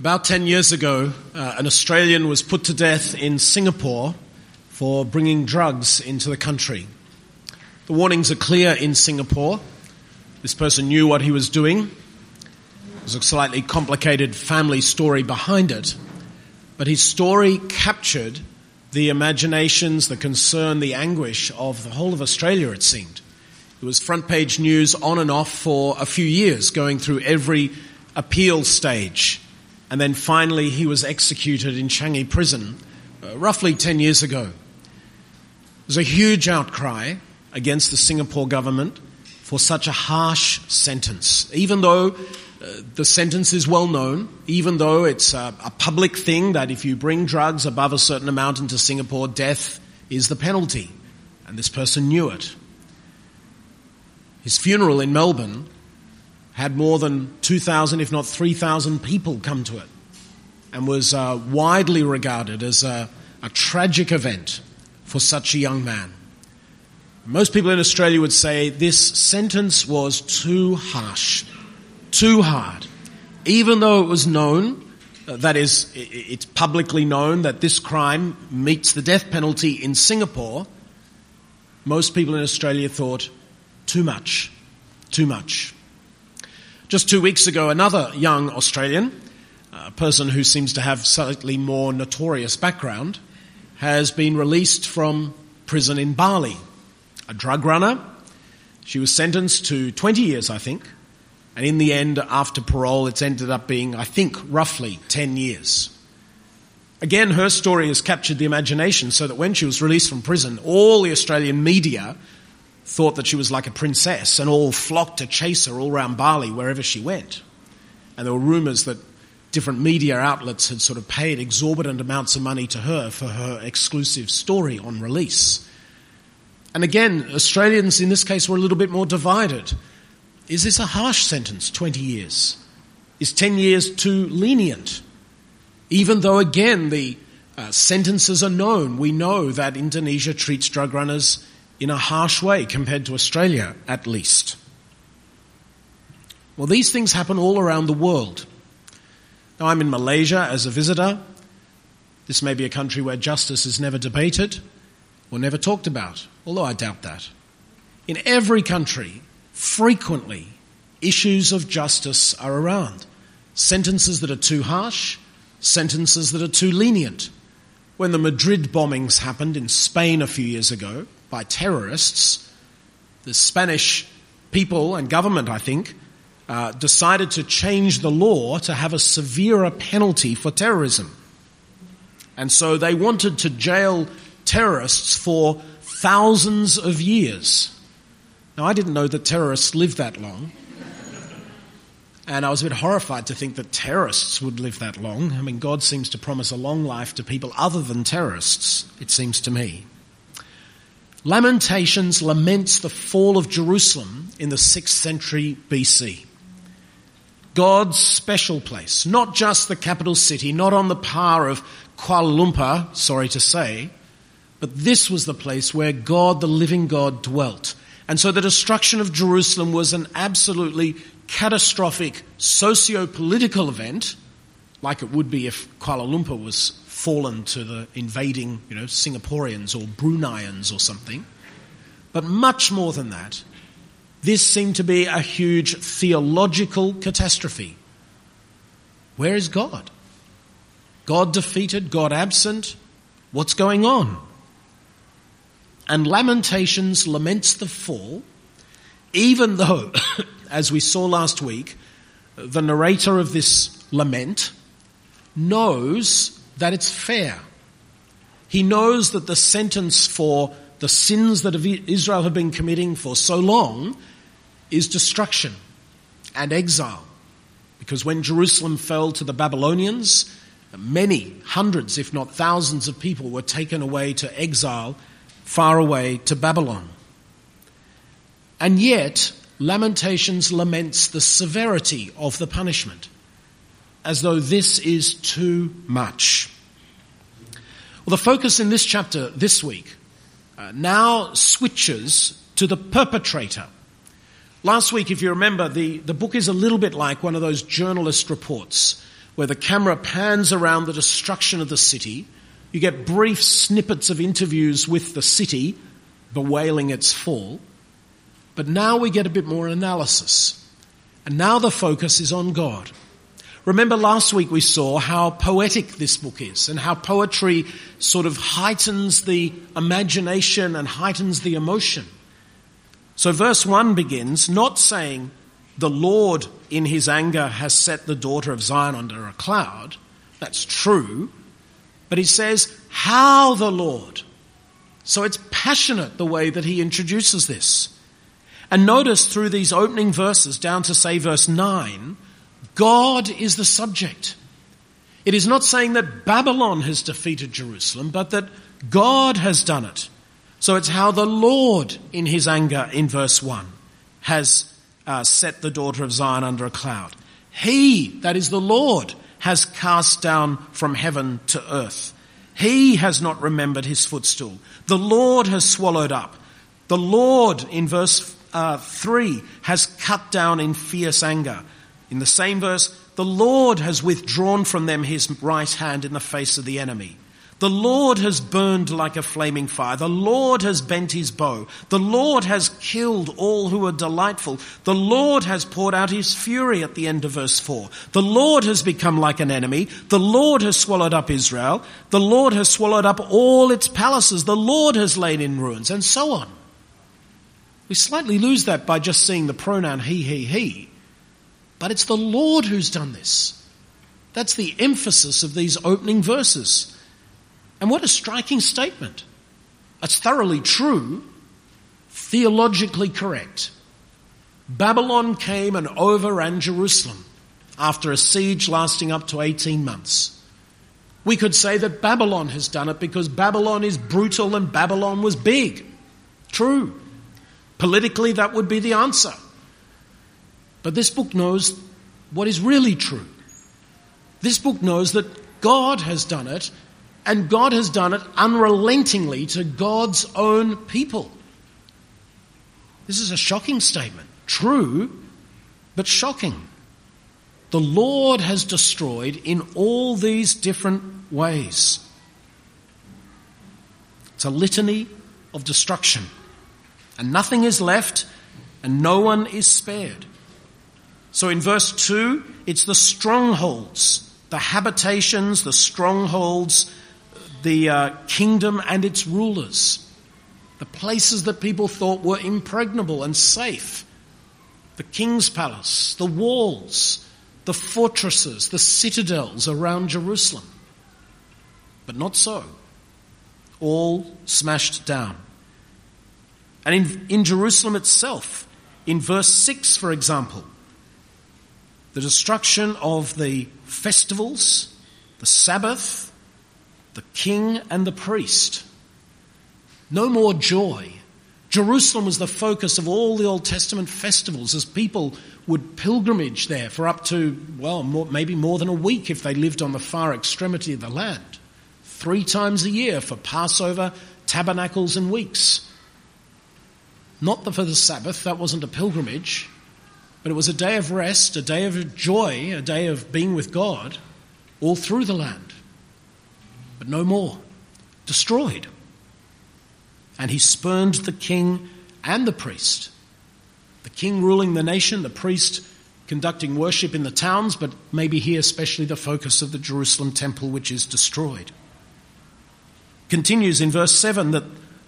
About 10 years ago, uh, an Australian was put to death in Singapore for bringing drugs into the country. The warnings are clear in Singapore. This person knew what he was doing. There's a slightly complicated family story behind it, but his story captured the imaginations, the concern, the anguish of the whole of Australia, it seemed. It was front page news on and off for a few years, going through every appeal stage and then finally he was executed in Changi prison uh, roughly 10 years ago. There's a huge outcry against the Singapore government for such a harsh sentence, even though uh, the sentence is well known, even though it's a, a public thing that if you bring drugs above a certain amount into Singapore, death is the penalty. And this person knew it. His funeral in Melbourne had more than 2,000, if not 3,000 people come to it and was uh, widely regarded as a, a tragic event for such a young man. Most people in Australia would say this sentence was too harsh, too hard. Even though it was known, uh, that is, it's publicly known that this crime meets the death penalty in Singapore, most people in Australia thought, too much, too much. Just two weeks ago, another young Australian, uh, a person who seems to have slightly more notorious background, has been released from prison in Bali. A drug runner. She was sentenced to 20 years, I think. And in the end, after parole, it's ended up being, I think, roughly 10 years. Again, her story has captured the imagination so that when she was released from prison, all the Australian media thought that she was like a princess and all flocked to chase her all around Bali wherever she went. And there were rumours that different media outlets had sort of paid exorbitant amounts of money to her for her exclusive story on release. And again, Australians in this case were a little bit more divided. Is this a harsh sentence, 20 years? Is 10 years too lenient? Even though, again, the uh, sentences are known, we know that Indonesia treats drug runners in a harsh way compared to Australia, at least. Well, these things happen all around the world. Now, I'm in Malaysia as a visitor. This may be a country where justice is never debated or never talked about, although I doubt that. In every country, frequently, issues of justice are around. Sentences that are too harsh, sentences that are too lenient. When the Madrid bombings happened in Spain a few years ago, by terrorists, the Spanish people and government, I think, uh, decided to change the law to have a severer penalty for terrorism. And so they wanted to jail terrorists for thousands of years. Now, I didn't know that terrorists lived that long. And I was a bit horrified to think that terrorists would live that long. I mean, God seems to promise a long life to people other than terrorists, it seems to me. Lamentations laments the fall of Jerusalem in the 6th century BC. God's special place, not just the capital city, not on the par of Kuala Lumpur, sorry to say, but this was the place where God, the living God, dwelt. And so the destruction of Jerusalem was an absolutely catastrophic socio-political event, like it would be if Kuala Lumpur was fallen to the invading, you know, Singaporeans or Bruneians or something. But much more than that, this seemed to be a huge theological catastrophe. Where is God? God defeated, God absent. What's going on? And Lamentations laments the fall, even though, as we saw last week, the narrator of this lament knows that it's fair. He knows that the sentence for the sins that Israel have been committing for so long is destruction and exile. Because when Jerusalem fell to the Babylonians, many, hundreds, if not thousands of people were taken away to exile far away to Babylon. And yet, Lamentations laments the severity of the punishment as though this is too much. Well, the focus in this chapter this week uh, now switches to the perpetrator. Last week, if you remember, the, the book is a little bit like one of those journalist reports where the camera pans around the destruction of the city. You get brief snippets of interviews with the city bewailing its fall. But now we get a bit more analysis. And now the focus is on God. Remember last week we saw how poetic this book is and how poetry sort of heightens the imagination and heightens the emotion. So verse 1 begins not saying, the Lord in his anger has set the daughter of Zion under a cloud. That's true. But he says, how the Lord. So it's passionate the way that he introduces this. And notice through these opening verses down to say verse 9, God is the subject. It is not saying that Babylon has defeated Jerusalem, but that God has done it. So it's how the Lord, in his anger, in verse 1, has uh, set the daughter of Zion under a cloud. He, that is the Lord, has cast down from heaven to earth. He has not remembered his footstool. The Lord has swallowed up. The Lord, in verse uh, 3, has cut down in fierce anger. In the same verse, the Lord has withdrawn from them his right hand in the face of the enemy. The Lord has burned like a flaming fire. The Lord has bent his bow. The Lord has killed all who are delightful. The Lord has poured out his fury at the end of verse 4. The Lord has become like an enemy. The Lord has swallowed up Israel. The Lord has swallowed up all its palaces. The Lord has lain in ruins, and so on. We slightly lose that by just seeing the pronoun he, he, he. But it's the Lord who's done this. That's the emphasis of these opening verses. And what a striking statement. It's thoroughly true, theologically correct. Babylon came and overran Jerusalem after a siege lasting up to 18 months. We could say that Babylon has done it because Babylon is brutal and Babylon was big. True. Politically, that would be the answer. But this book knows what is really true. This book knows that God has done it and God has done it unrelentingly to God's own people. This is a shocking statement. True, but shocking. The Lord has destroyed in all these different ways. It's a litany of destruction. And nothing is left, and no one is spared. So in verse 2, it's the strongholds, the habitations, the strongholds the uh, kingdom and its rulers, the places that people thought were impregnable and safe, the king's palace, the walls, the fortresses, the citadels around Jerusalem. But not so. All smashed down. And in, in Jerusalem itself, in verse 6, for example, the destruction of the festivals, the Sabbath, the king and the priest. No more joy. Jerusalem was the focus of all the Old Testament festivals as people would pilgrimage there for up to, well, more, maybe more than a week if they lived on the far extremity of the land. Three times a year for Passover, tabernacles, and weeks. Not for the Sabbath, that wasn't a pilgrimage, but it was a day of rest, a day of joy, a day of being with God all through the land but no more. Destroyed. And he spurned the king and the priest. The king ruling the nation, the priest conducting worship in the towns, but maybe here especially the focus of the Jerusalem temple, which is destroyed. Continues in verse 7 that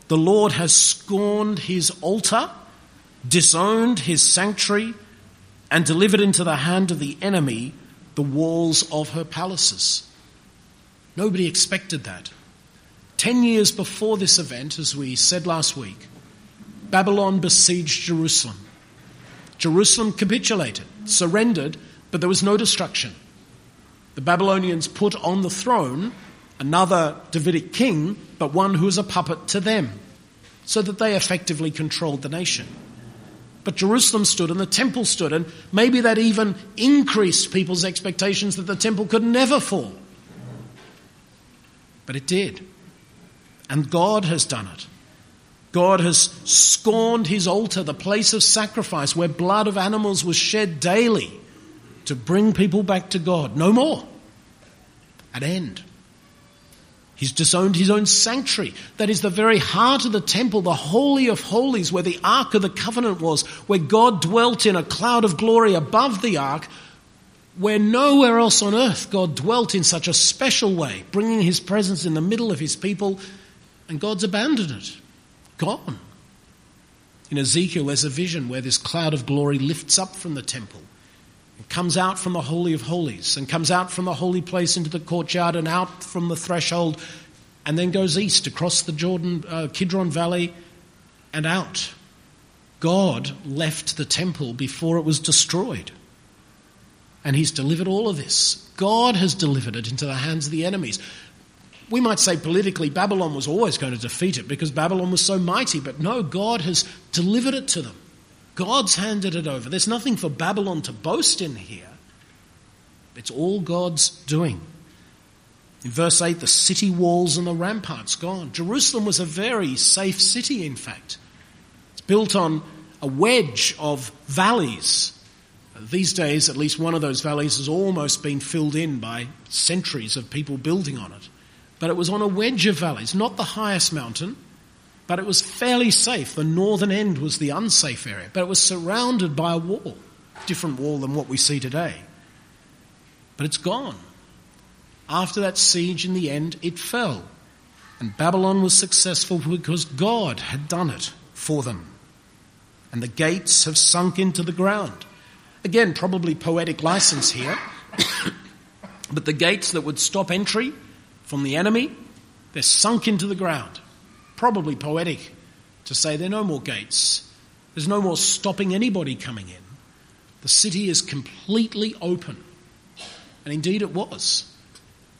the Lord has scorned his altar, disowned his sanctuary, and delivered into the hand of the enemy the walls of her palaces. Nobody expected that. Ten years before this event, as we said last week, Babylon besieged Jerusalem. Jerusalem capitulated, surrendered, but there was no destruction. The Babylonians put on the throne another Davidic king, but one who was a puppet to them, so that they effectively controlled the nation. But Jerusalem stood and the temple stood, and maybe that even increased people's expectations that the temple could never fall. But it did. And God has done it. God has scorned his altar, the place of sacrifice where blood of animals was shed daily to bring people back to God. No more. at end. He's disowned his own sanctuary. That is the very heart of the temple, the Holy of Holies, where the Ark of the Covenant was, where God dwelt in a cloud of glory above the Ark, where nowhere else on earth God dwelt in such a special way, bringing his presence in the middle of his people, and God's abandoned it. Gone. In Ezekiel, there's a vision where this cloud of glory lifts up from the temple comes out from the Holy of Holies and comes out from the holy place into the courtyard and out from the threshold and then goes east across the Jordan, uh, Kidron Valley and out. God left the temple before it was destroyed. And he's delivered all of this. God has delivered it into the hands of the enemies. We might say politically Babylon was always going to defeat it because Babylon was so mighty, but no, God has delivered it to them. God's handed it over. There's nothing for Babylon to boast in here. It's all God's doing. In verse 8, the city walls and the ramparts gone. Jerusalem was a very safe city, in fact. It's built on a wedge of valleys. These days, at least one of those valleys has almost been filled in by centuries of people building on it. But it was on a wedge of valleys, not the highest mountain, but it was fairly safe. The northern end was the unsafe area, but it was surrounded by a wall, different wall than what we see today. But it's gone. After that siege, in the end, it fell. And Babylon was successful because God had done it for them. And the gates have sunk into the ground. Again, probably poetic license here. but the gates that would stop entry from the enemy, they're sunk into the ground probably poetic to say there are no more gates. There's no more stopping anybody coming in. The city is completely open. And indeed it was.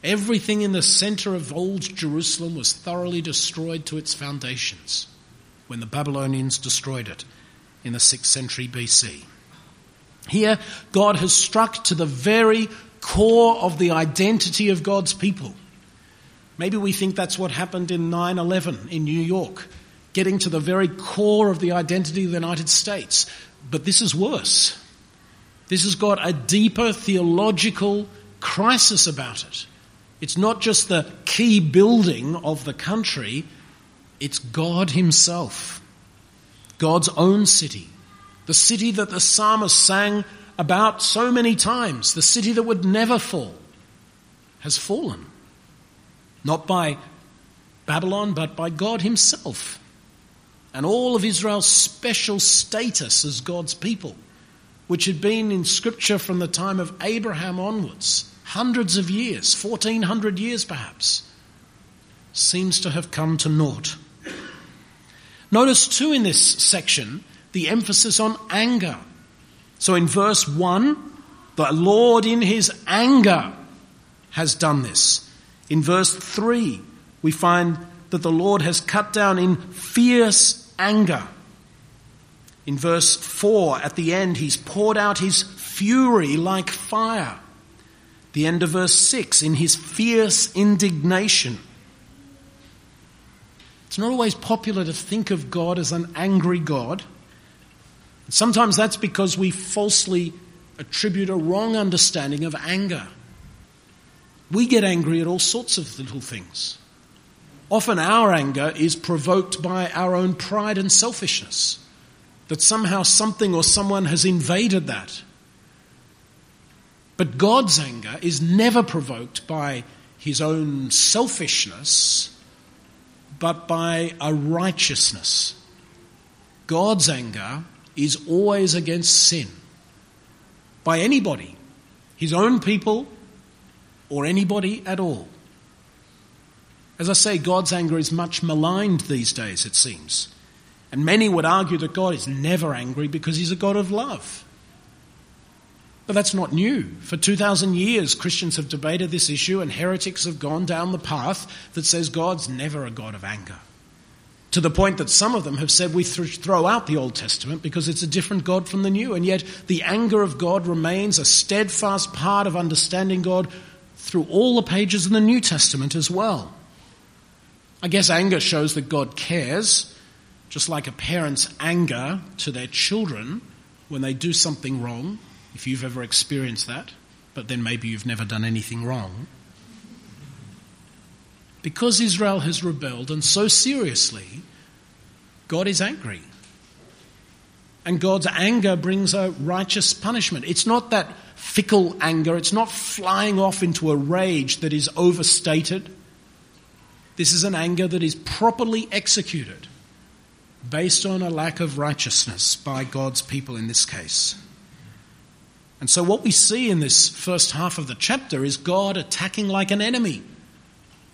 Everything in the center of old Jerusalem was thoroughly destroyed to its foundations when the Babylonians destroyed it in the 6th century BC. Here, God has struck to the very core of the identity of God's people. Maybe we think that's what happened in 9 11 in New York, getting to the very core of the identity of the United States. But this is worse. This has got a deeper theological crisis about it. It's not just the key building of the country, it's God Himself, God's own city, the city that the psalmist sang about so many times, the city that would never fall, has fallen. Not by Babylon, but by God Himself. And all of Israel's special status as God's people, which had been in Scripture from the time of Abraham onwards, hundreds of years, 1400 years perhaps, seems to have come to naught. Notice too in this section the emphasis on anger. So in verse 1, the Lord in his anger has done this. In verse 3, we find that the Lord has cut down in fierce anger. In verse 4, at the end, he's poured out his fury like fire. The end of verse 6, in his fierce indignation. It's not always popular to think of God as an angry God. Sometimes that's because we falsely attribute a wrong understanding of anger. We get angry at all sorts of little things. Often our anger is provoked by our own pride and selfishness, that somehow something or someone has invaded that. But God's anger is never provoked by his own selfishness, but by a righteousness. God's anger is always against sin. By anybody, his own people, or anybody at all. As I say, God's anger is much maligned these days, it seems. And many would argue that God is never angry because he's a God of love. But that's not new. For 2,000 years, Christians have debated this issue, and heretics have gone down the path that says God's never a God of anger. To the point that some of them have said we throw out the Old Testament because it's a different God from the New. And yet, the anger of God remains a steadfast part of understanding God through all the pages in the New Testament as well. I guess anger shows that God cares, just like a parent's anger to their children when they do something wrong, if you've ever experienced that, but then maybe you've never done anything wrong. because Israel has rebelled and so seriously, God is angry. And God's anger brings a righteous punishment. It's not that fickle anger, it's not flying off into a rage that is overstated. This is an anger that is properly executed based on a lack of righteousness by God's people in this case. And so, what we see in this first half of the chapter is God attacking like an enemy.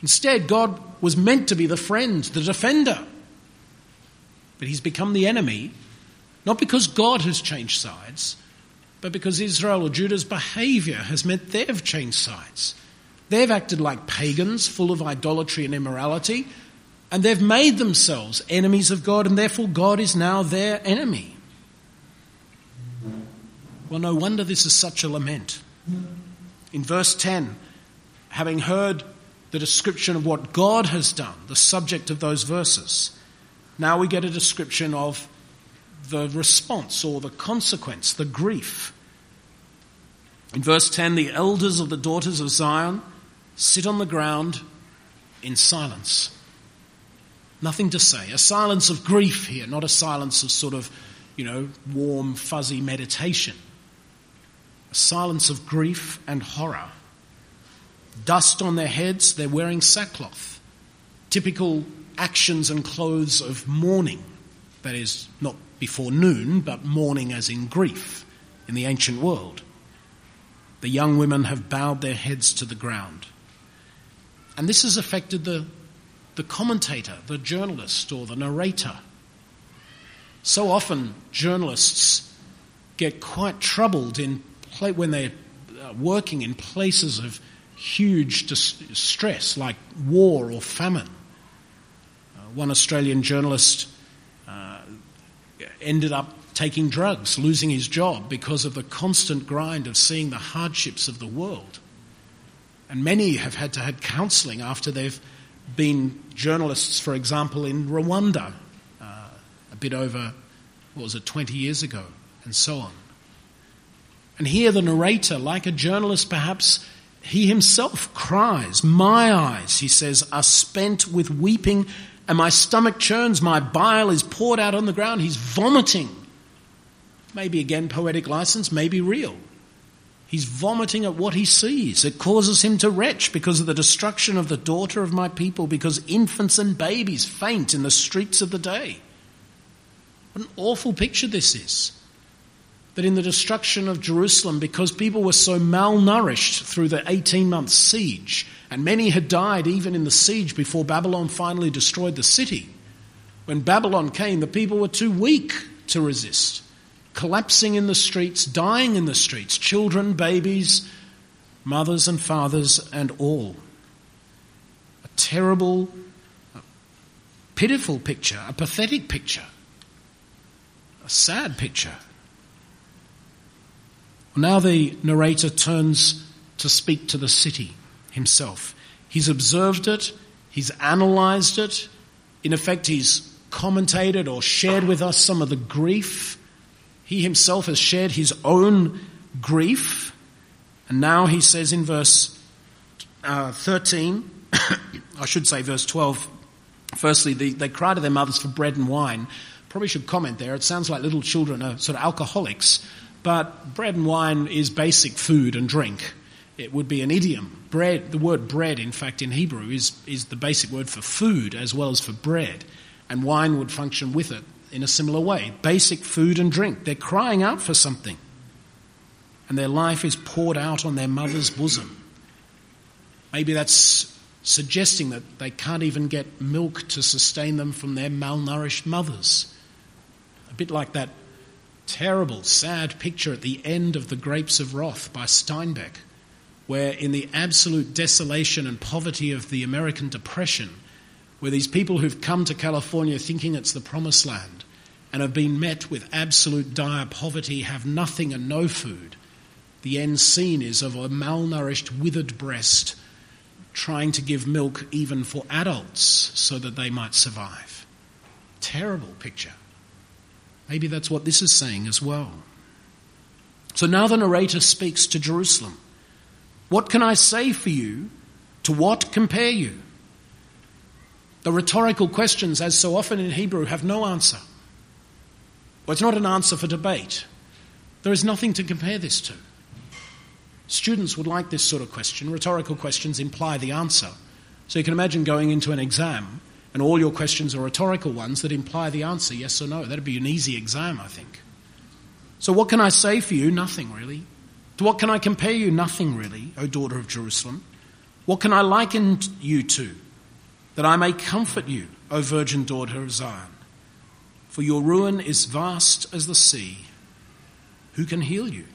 Instead, God was meant to be the friend, the defender. But he's become the enemy, not because God has changed sides, but because Israel or Judah's behavior has meant they've changed sides. They've acted like pagans, full of idolatry and immorality, and they've made themselves enemies of God, and therefore God is now their enemy. Well, no wonder this is such a lament. In verse 10, having heard the description of what God has done, the subject of those verses, now we get a description of the response or the consequence, the grief. In verse 10, the elders of the daughters of Zion sit on the ground in silence. Nothing to say. A silence of grief here, not a silence of sort of, you know, warm, fuzzy meditation a silence of grief and horror. Dust on their heads, they're wearing sackcloth. Typical actions and clothes of mourning. That is, not before noon, but mourning as in grief in the ancient world. The young women have bowed their heads to the ground. And this has affected the, the commentator, the journalist, or the narrator. So often, journalists get quite troubled in when they're uh, working in places of huge distress like war or famine. Uh, one Australian journalist ended up taking drugs, losing his job because of the constant grind of seeing the hardships of the world. And many have had to have counselling after they've been journalists, for example, in Rwanda uh, a bit over, what was it, 20 years ago, and so on. And here the narrator, like a journalist perhaps, he himself cries, My eyes, he says, are spent with weeping, and my stomach churns, my bile is poured out on the ground. He's vomiting. Maybe again poetic license, maybe real. He's vomiting at what he sees. It causes him to retch because of the destruction of the daughter of my people, because infants and babies faint in the streets of the day. What an awful picture this is that in the destruction of Jerusalem, because people were so malnourished through the 18 month siege, and many had died even in the siege before Babylon finally destroyed the city, when Babylon came, the people were too weak to resist, collapsing in the streets, dying in the streets, children, babies, mothers and fathers, and all. A terrible, pitiful picture, a pathetic picture, a sad picture. Now the narrator turns to speak to the city himself. He's observed it, he's analyzed it, in effect, he's commentated or shared with us some of the grief. He himself has shared his own grief. And now he says in verse uh, 13, I should say verse 12, firstly, the, they cry to their mothers for bread and wine. Probably should comment there. It sounds like little children are sort of alcoholics but bread and wine is basic food and drink. It would be an idiom. Bread, the word bread, in fact, in Hebrew, is, is the basic word for food as well as for bread. And wine would function with it in a similar way. Basic food and drink. They're crying out for something. And their life is poured out on their mother's bosom. Maybe that's suggesting that they can't even get milk to sustain them from their malnourished mothers. A bit like that terrible, sad picture at the end of The Grapes of Wrath by Steinbeck, where in the absolute desolation and poverty of the American Depression, where these people who've come to California thinking it's the promised land and have been met with absolute dire poverty, have nothing and no food, the end scene is of a malnourished, withered breast trying to give milk even for adults so that they might survive. Terrible picture. Maybe that's what this is saying as well. So now the narrator speaks to Jerusalem. What can I say for you? To what compare you? The rhetorical questions, as so often in Hebrew, have no answer. Well, it's not an answer for debate. There is nothing to compare this to. Students would like this sort of question. Rhetorical questions imply the answer. So you can imagine going into an exam and all your questions are rhetorical ones that imply the answer yes or no. That'd be an easy exam, I think. So, what can I say for you? Nothing really. To what can I compare you? Nothing really, O daughter of Jerusalem. What can I liken you to? That I may comfort you, O virgin daughter of Zion. For your ruin is vast as the sea. Who can heal you?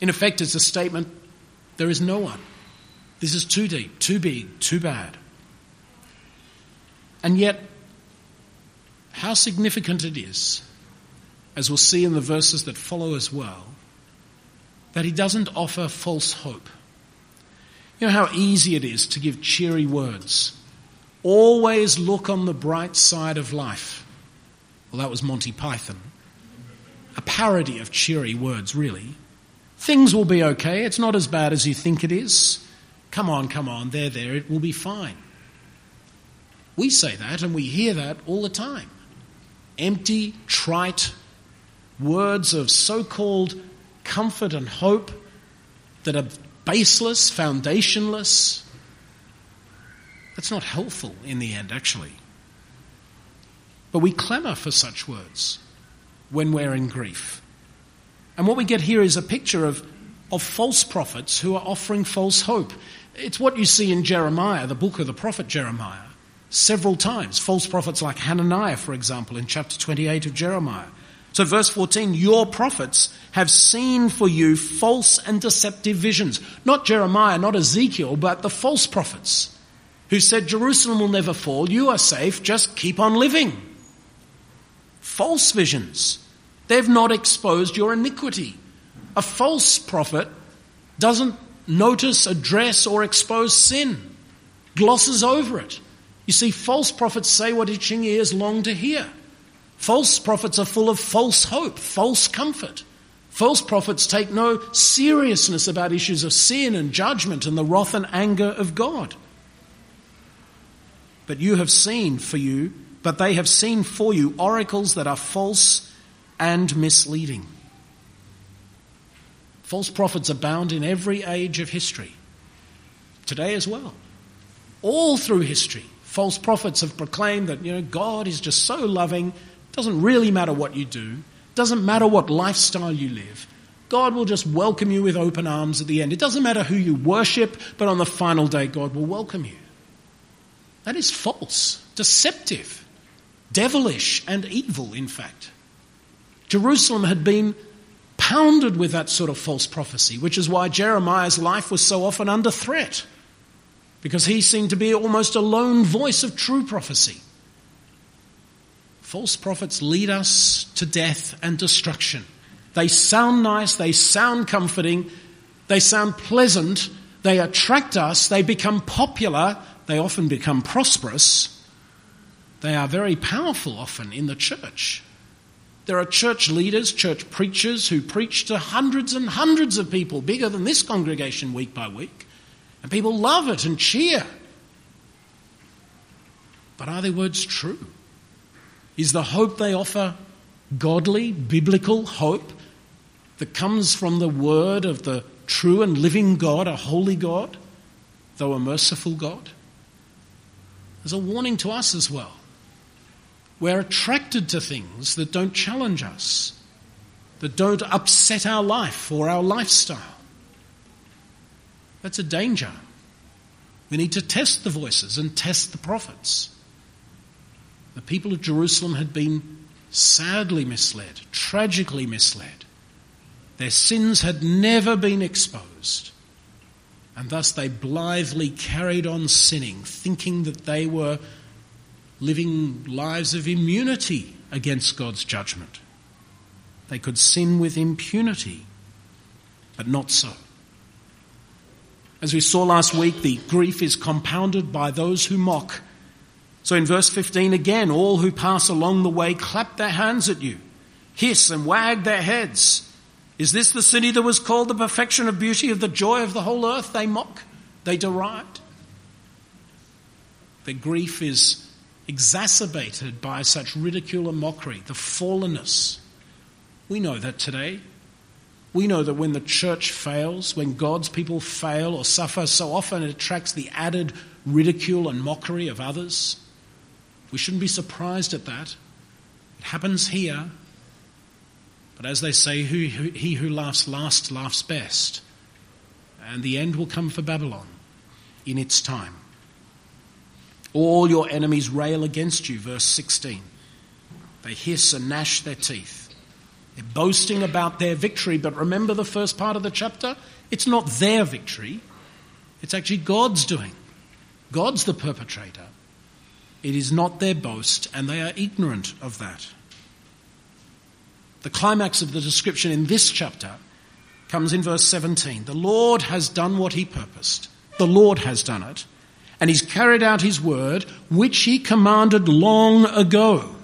In effect, it's a statement there is no one. This is too deep, too big, too bad. And yet, how significant it is, as we'll see in the verses that follow as well, that he doesn't offer false hope. You know how easy it is to give cheery words. Always look on the bright side of life. Well, that was Monty Python. A parody of cheery words, really. Things will be okay. It's not as bad as you think it is. Come on, come on, there, there, it will be fine. We say that and we hear that all the time. Empty, trite words of so called comfort and hope that are baseless, foundationless. That's not helpful in the end, actually. But we clamour for such words when we're in grief. And what we get here is a picture of, of false prophets who are offering false hope. It's what you see in Jeremiah, the book of the prophet Jeremiah, several times. False prophets like Hananiah, for example, in chapter 28 of Jeremiah. So, verse 14, your prophets have seen for you false and deceptive visions. Not Jeremiah, not Ezekiel, but the false prophets who said, Jerusalem will never fall, you are safe, just keep on living. False visions. They've not exposed your iniquity. A false prophet doesn't notice, address, or expose sin, glosses over it. You see, false prophets say what itching ears long to hear. False prophets are full of false hope, false comfort. False prophets take no seriousness about issues of sin and judgment and the wrath and anger of God. But you have seen for you, but they have seen for you oracles that are false and misleading. False prophets abound in every age of history, today as well. All through history, false prophets have proclaimed that, you know, God is just so loving doesn't really matter what you do, doesn't matter what lifestyle you live. God will just welcome you with open arms at the end. It doesn't matter who you worship, but on the final day, God will welcome you. That is false, deceptive, devilish, and evil, in fact. Jerusalem had been pounded with that sort of false prophecy, which is why Jeremiah's life was so often under threat, because he seemed to be almost a lone voice of true prophecy. False prophets lead us to death and destruction. They sound nice, they sound comforting, they sound pleasant, they attract us, they become popular, they often become prosperous. They are very powerful often in the church. There are church leaders, church preachers who preach to hundreds and hundreds of people, bigger than this congregation week by week. And people love it and cheer. But are their words true? Is the hope they offer godly, biblical hope that comes from the word of the true and living God, a holy God, though a merciful God? There's a warning to us as well. We're attracted to things that don't challenge us, that don't upset our life or our lifestyle. That's a danger. We need to test the voices and test the prophets. The people of Jerusalem had been sadly misled, tragically misled. Their sins had never been exposed. And thus they blithely carried on sinning, thinking that they were living lives of immunity against God's judgment. They could sin with impunity, but not so. As we saw last week, the grief is compounded by those who mock so in verse 15 again, all who pass along the way clap their hands at you, hiss and wag their heads. Is this the city that was called the perfection of beauty of the joy of the whole earth? They mock, they deride. Their grief is exacerbated by such ridicule and mockery, the fallenness. We know that today. We know that when the church fails, when God's people fail or suffer, so often it attracts the added ridicule and mockery of others. We shouldn't be surprised at that. It happens here. But as they say, he who laughs last laughs best. And the end will come for Babylon in its time. All your enemies rail against you, verse 16. They hiss and gnash their teeth. They're boasting about their victory, but remember the first part of the chapter? It's not their victory, it's actually God's doing. God's the perpetrator. It is not their boast, and they are ignorant of that. The climax of the description in this chapter comes in verse 17. The Lord has done what he purposed. The Lord has done it. And he's carried out his word, which he commanded long ago.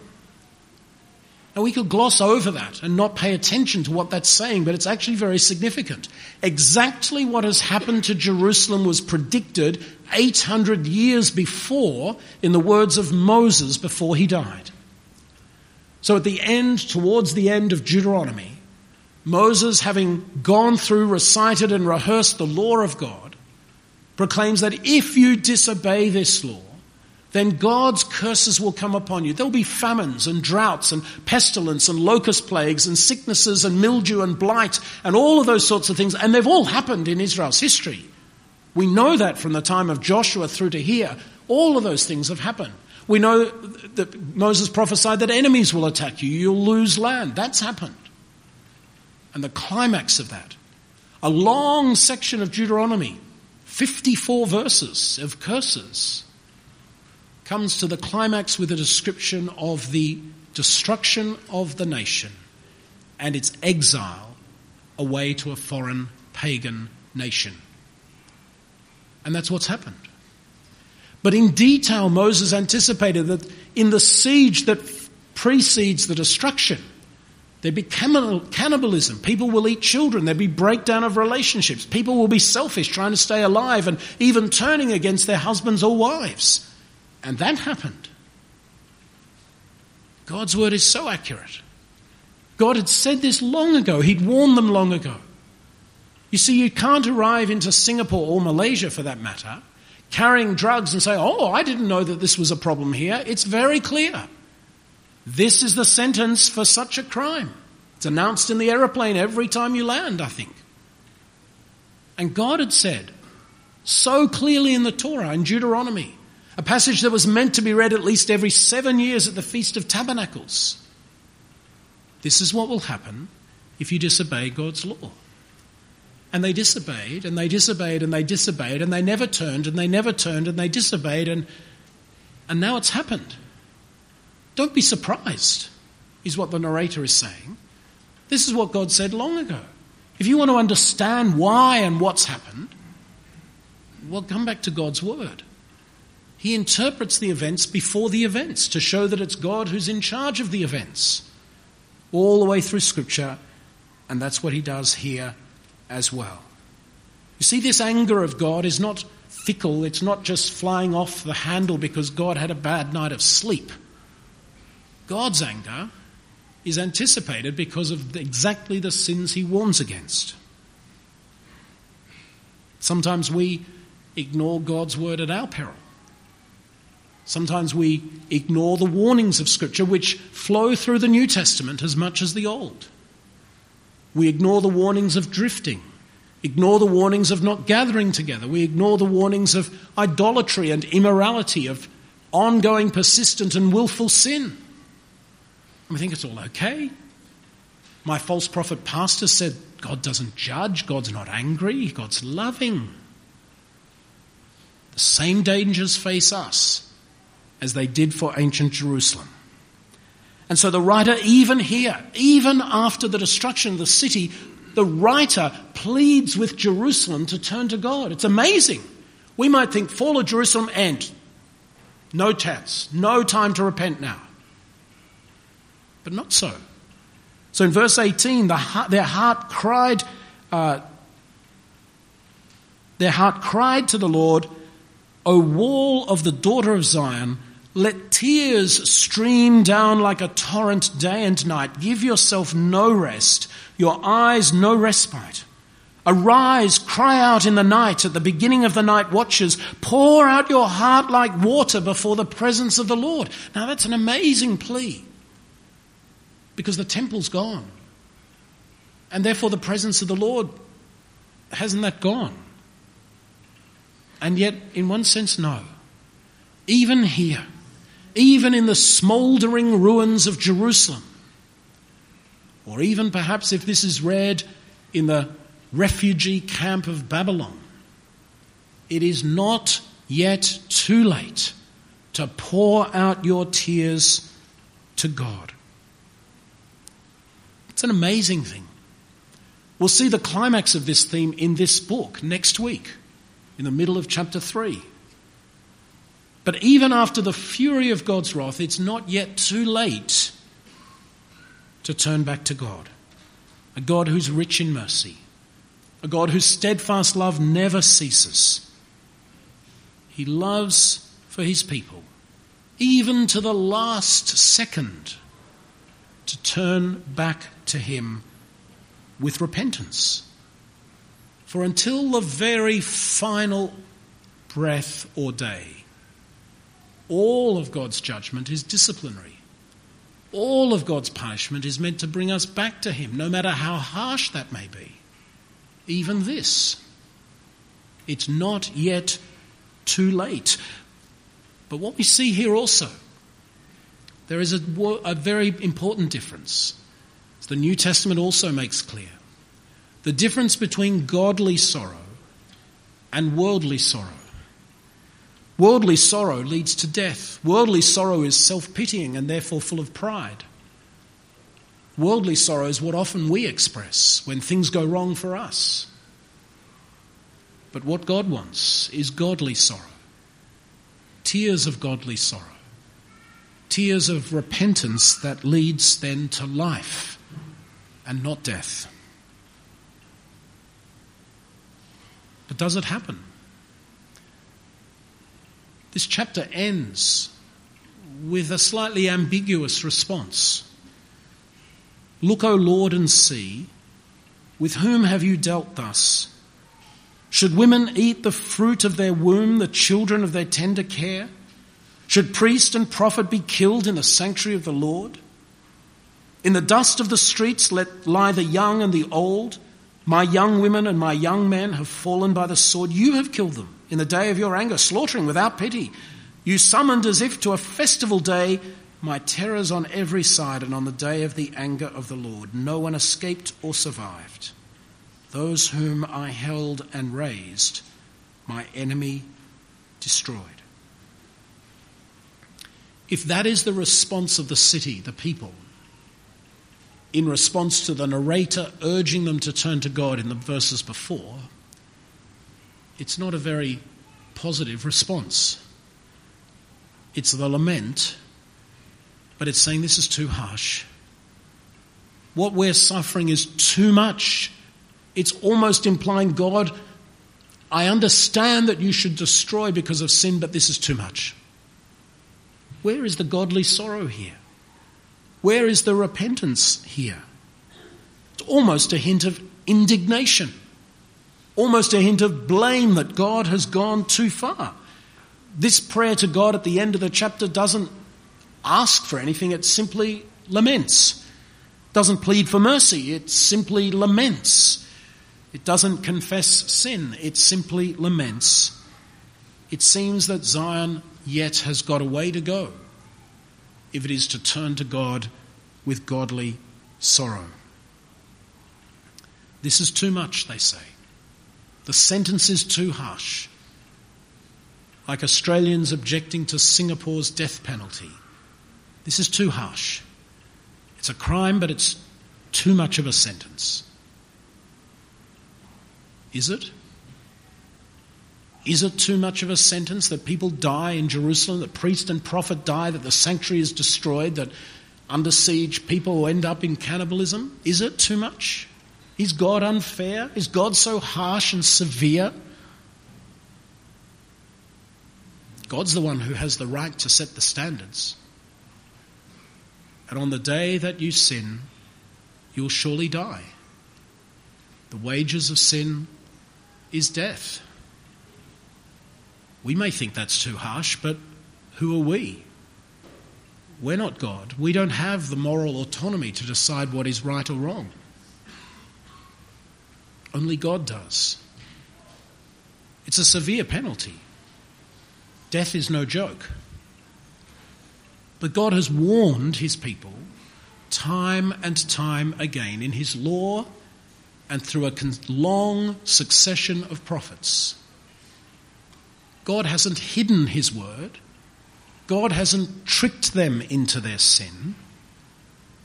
Now, we could gloss over that and not pay attention to what that's saying, but it's actually very significant. Exactly what has happened to Jerusalem was predicted 800 years before in the words of Moses before he died. So, at the end, towards the end of Deuteronomy, Moses, having gone through, recited, and rehearsed the law of God, proclaims that if you disobey this law, then God's curses will come upon you. There'll be famines and droughts and pestilence and locust plagues and sicknesses and mildew and blight and all of those sorts of things. And they've all happened in Israel's history. We know that from the time of Joshua through to here. All of those things have happened. We know that Moses prophesied that enemies will attack you. You'll lose land. That's happened. And the climax of that, a long section of Deuteronomy, 54 verses of curses comes to the climax with a description of the destruction of the nation and its exile away to a foreign pagan nation. And that's what's happened. But in detail, Moses anticipated that in the siege that precedes the destruction, there'd be cannibalism. People will eat children. There'd be breakdown of relationships. People will be selfish, trying to stay alive, and even turning against their husbands or wives. And that happened. God's word is so accurate. God had said this long ago, He'd warned them long ago. You see, you can't arrive into Singapore or Malaysia for that matter carrying drugs and say, Oh, I didn't know that this was a problem here. It's very clear. This is the sentence for such a crime. It's announced in the aeroplane every time you land, I think. And God had said so clearly in the Torah, in Deuteronomy, a passage that was meant to be read at least every seven years at the Feast of Tabernacles. This is what will happen if you disobey God's law. And they disobeyed, and they disobeyed, and they disobeyed, and they never turned, and they never turned, and they disobeyed, and, and now it's happened. Don't be surprised, is what the narrator is saying. This is what God said long ago. If you want to understand why and what's happened, well, come back to God's Word. He interprets the events before the events to show that it's God who's in charge of the events, all the way through Scripture, and that's what he does here as well. You see, this anger of God is not fickle, it's not just flying off the handle because God had a bad night of sleep. God's anger is anticipated because of exactly the sins he warns against. Sometimes we ignore God's word at our peril. Sometimes we ignore the warnings of Scripture which flow through the New Testament as much as the Old. We ignore the warnings of drifting, ignore the warnings of not gathering together. We ignore the warnings of idolatry and immorality, of ongoing, persistent, and willful sin. And we think it's all okay. My false prophet pastor said God doesn't judge, God's not angry, God's loving. The same dangers face us as they did for ancient Jerusalem. And so the writer, even here, even after the destruction of the city, the writer pleads with Jerusalem to turn to God. It's amazing. We might think, fall of Jerusalem, end. No chance. No time to repent now. But not so. So in verse 18, the their heart cried, uh, their heart cried to the Lord, O wall of the daughter of Zion, let tears stream down like a torrent day and night. Give yourself no rest, your eyes no respite. Arise, cry out in the night at the beginning of the night watches. Pour out your heart like water before the presence of the Lord. Now that's an amazing plea because the temple's gone. And therefore the presence of the Lord hasn't that gone? And yet, in one sense, no. Even here, even in the smouldering ruins of Jerusalem, or even perhaps if this is read in the refugee camp of Babylon, it is not yet too late to pour out your tears to God. It's an amazing thing. We'll see the climax of this theme in this book next week, in the middle of chapter 3. But even after the fury of God's wrath, it's not yet too late to turn back to God. A God who's rich in mercy, a God whose steadfast love never ceases. He loves for his people, even to the last second, to turn back to him with repentance. For until the very final breath or day, all of God's judgment is disciplinary. All of God's punishment is meant to bring us back to Him, no matter how harsh that may be. Even this. It's not yet too late. But what we see here also, there is a, a very important difference. The New Testament also makes clear. The difference between godly sorrow and worldly sorrow. Worldly sorrow leads to death. Worldly sorrow is self pitying and therefore full of pride. Worldly sorrow is what often we express when things go wrong for us. But what God wants is godly sorrow, tears of godly sorrow, tears of repentance that leads then to life and not death. But does it happen? This chapter ends with a slightly ambiguous response. Look, O Lord, and see, with whom have you dealt thus? Should women eat the fruit of their womb, the children of their tender care? Should priest and prophet be killed in the sanctuary of the Lord? In the dust of the streets let lie the young and the old. My young women and my young men have fallen by the sword. You have killed them in the day of your anger, slaughtering without pity. You summoned as if to a festival day my terrors on every side, and on the day of the anger of the Lord, no one escaped or survived. Those whom I held and raised, my enemy destroyed. If that is the response of the city, the people, in response to the narrator urging them to turn to God in the verses before, it's not a very positive response. It's the lament, but it's saying this is too harsh. What we're suffering is too much. It's almost implying, God, I understand that you should destroy because of sin, but this is too much. Where is the godly sorrow here? Where is the repentance here? It's almost a hint of indignation, almost a hint of blame that God has gone too far. This prayer to God at the end of the chapter doesn't ask for anything, it simply laments. It Doesn't plead for mercy, it simply laments. It doesn't confess sin, it simply laments. It seems that Zion yet has got a way to go if it is to turn to God with godly sorrow. This is too much, they say. The sentence is too harsh. Like Australians objecting to Singapore's death penalty. This is too harsh. It's a crime, but it's too much of a sentence. Is it? Is it too much of a sentence that people die in Jerusalem, that priest and prophet die, that the sanctuary is destroyed, that under siege people end up in cannibalism? Is it too much? Is God unfair? Is God so harsh and severe? God's the one who has the right to set the standards. And on the day that you sin, you'll surely die. The wages of sin is death. We may think that's too harsh, but who are we? We're not God. We don't have the moral autonomy to decide what is right or wrong. Only God does. It's a severe penalty. Death is no joke. But God has warned his people time and time again in his law and through a long succession of prophets. God hasn't hidden his word. God hasn't tricked them into their sin.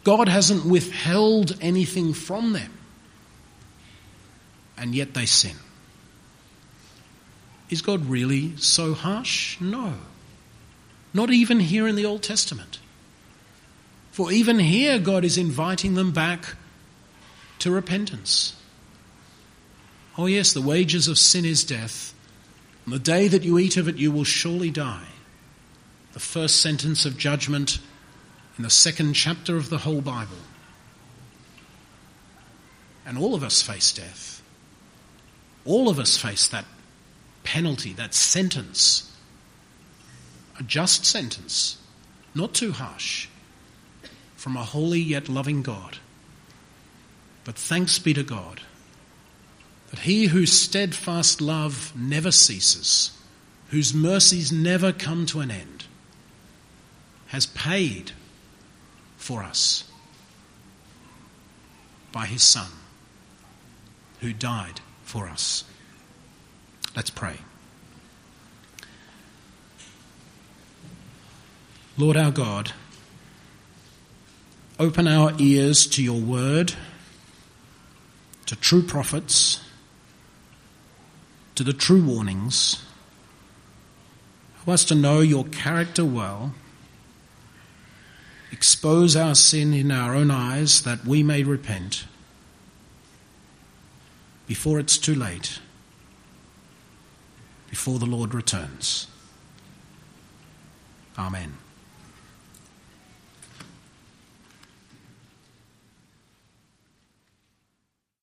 God hasn't withheld anything from them. And yet they sin. Is God really so harsh? No. Not even here in the Old Testament. For even here, God is inviting them back to repentance. Oh, yes, the wages of sin is death. On the day that you eat of it, you will surely die. The first sentence of judgment in the second chapter of the whole Bible. And all of us face death. All of us face that penalty, that sentence, a just sentence, not too harsh, from a holy yet loving God. But thanks be to God that he whose steadfast love never ceases, whose mercies never come to an end, has paid for us by his Son, who died for us. Let's pray. Lord our God, open our ears to your word, to true prophets, to the true warnings. Help us to know your character well. Expose our sin in our own eyes that we may repent before it's too late before the Lord returns. Amen.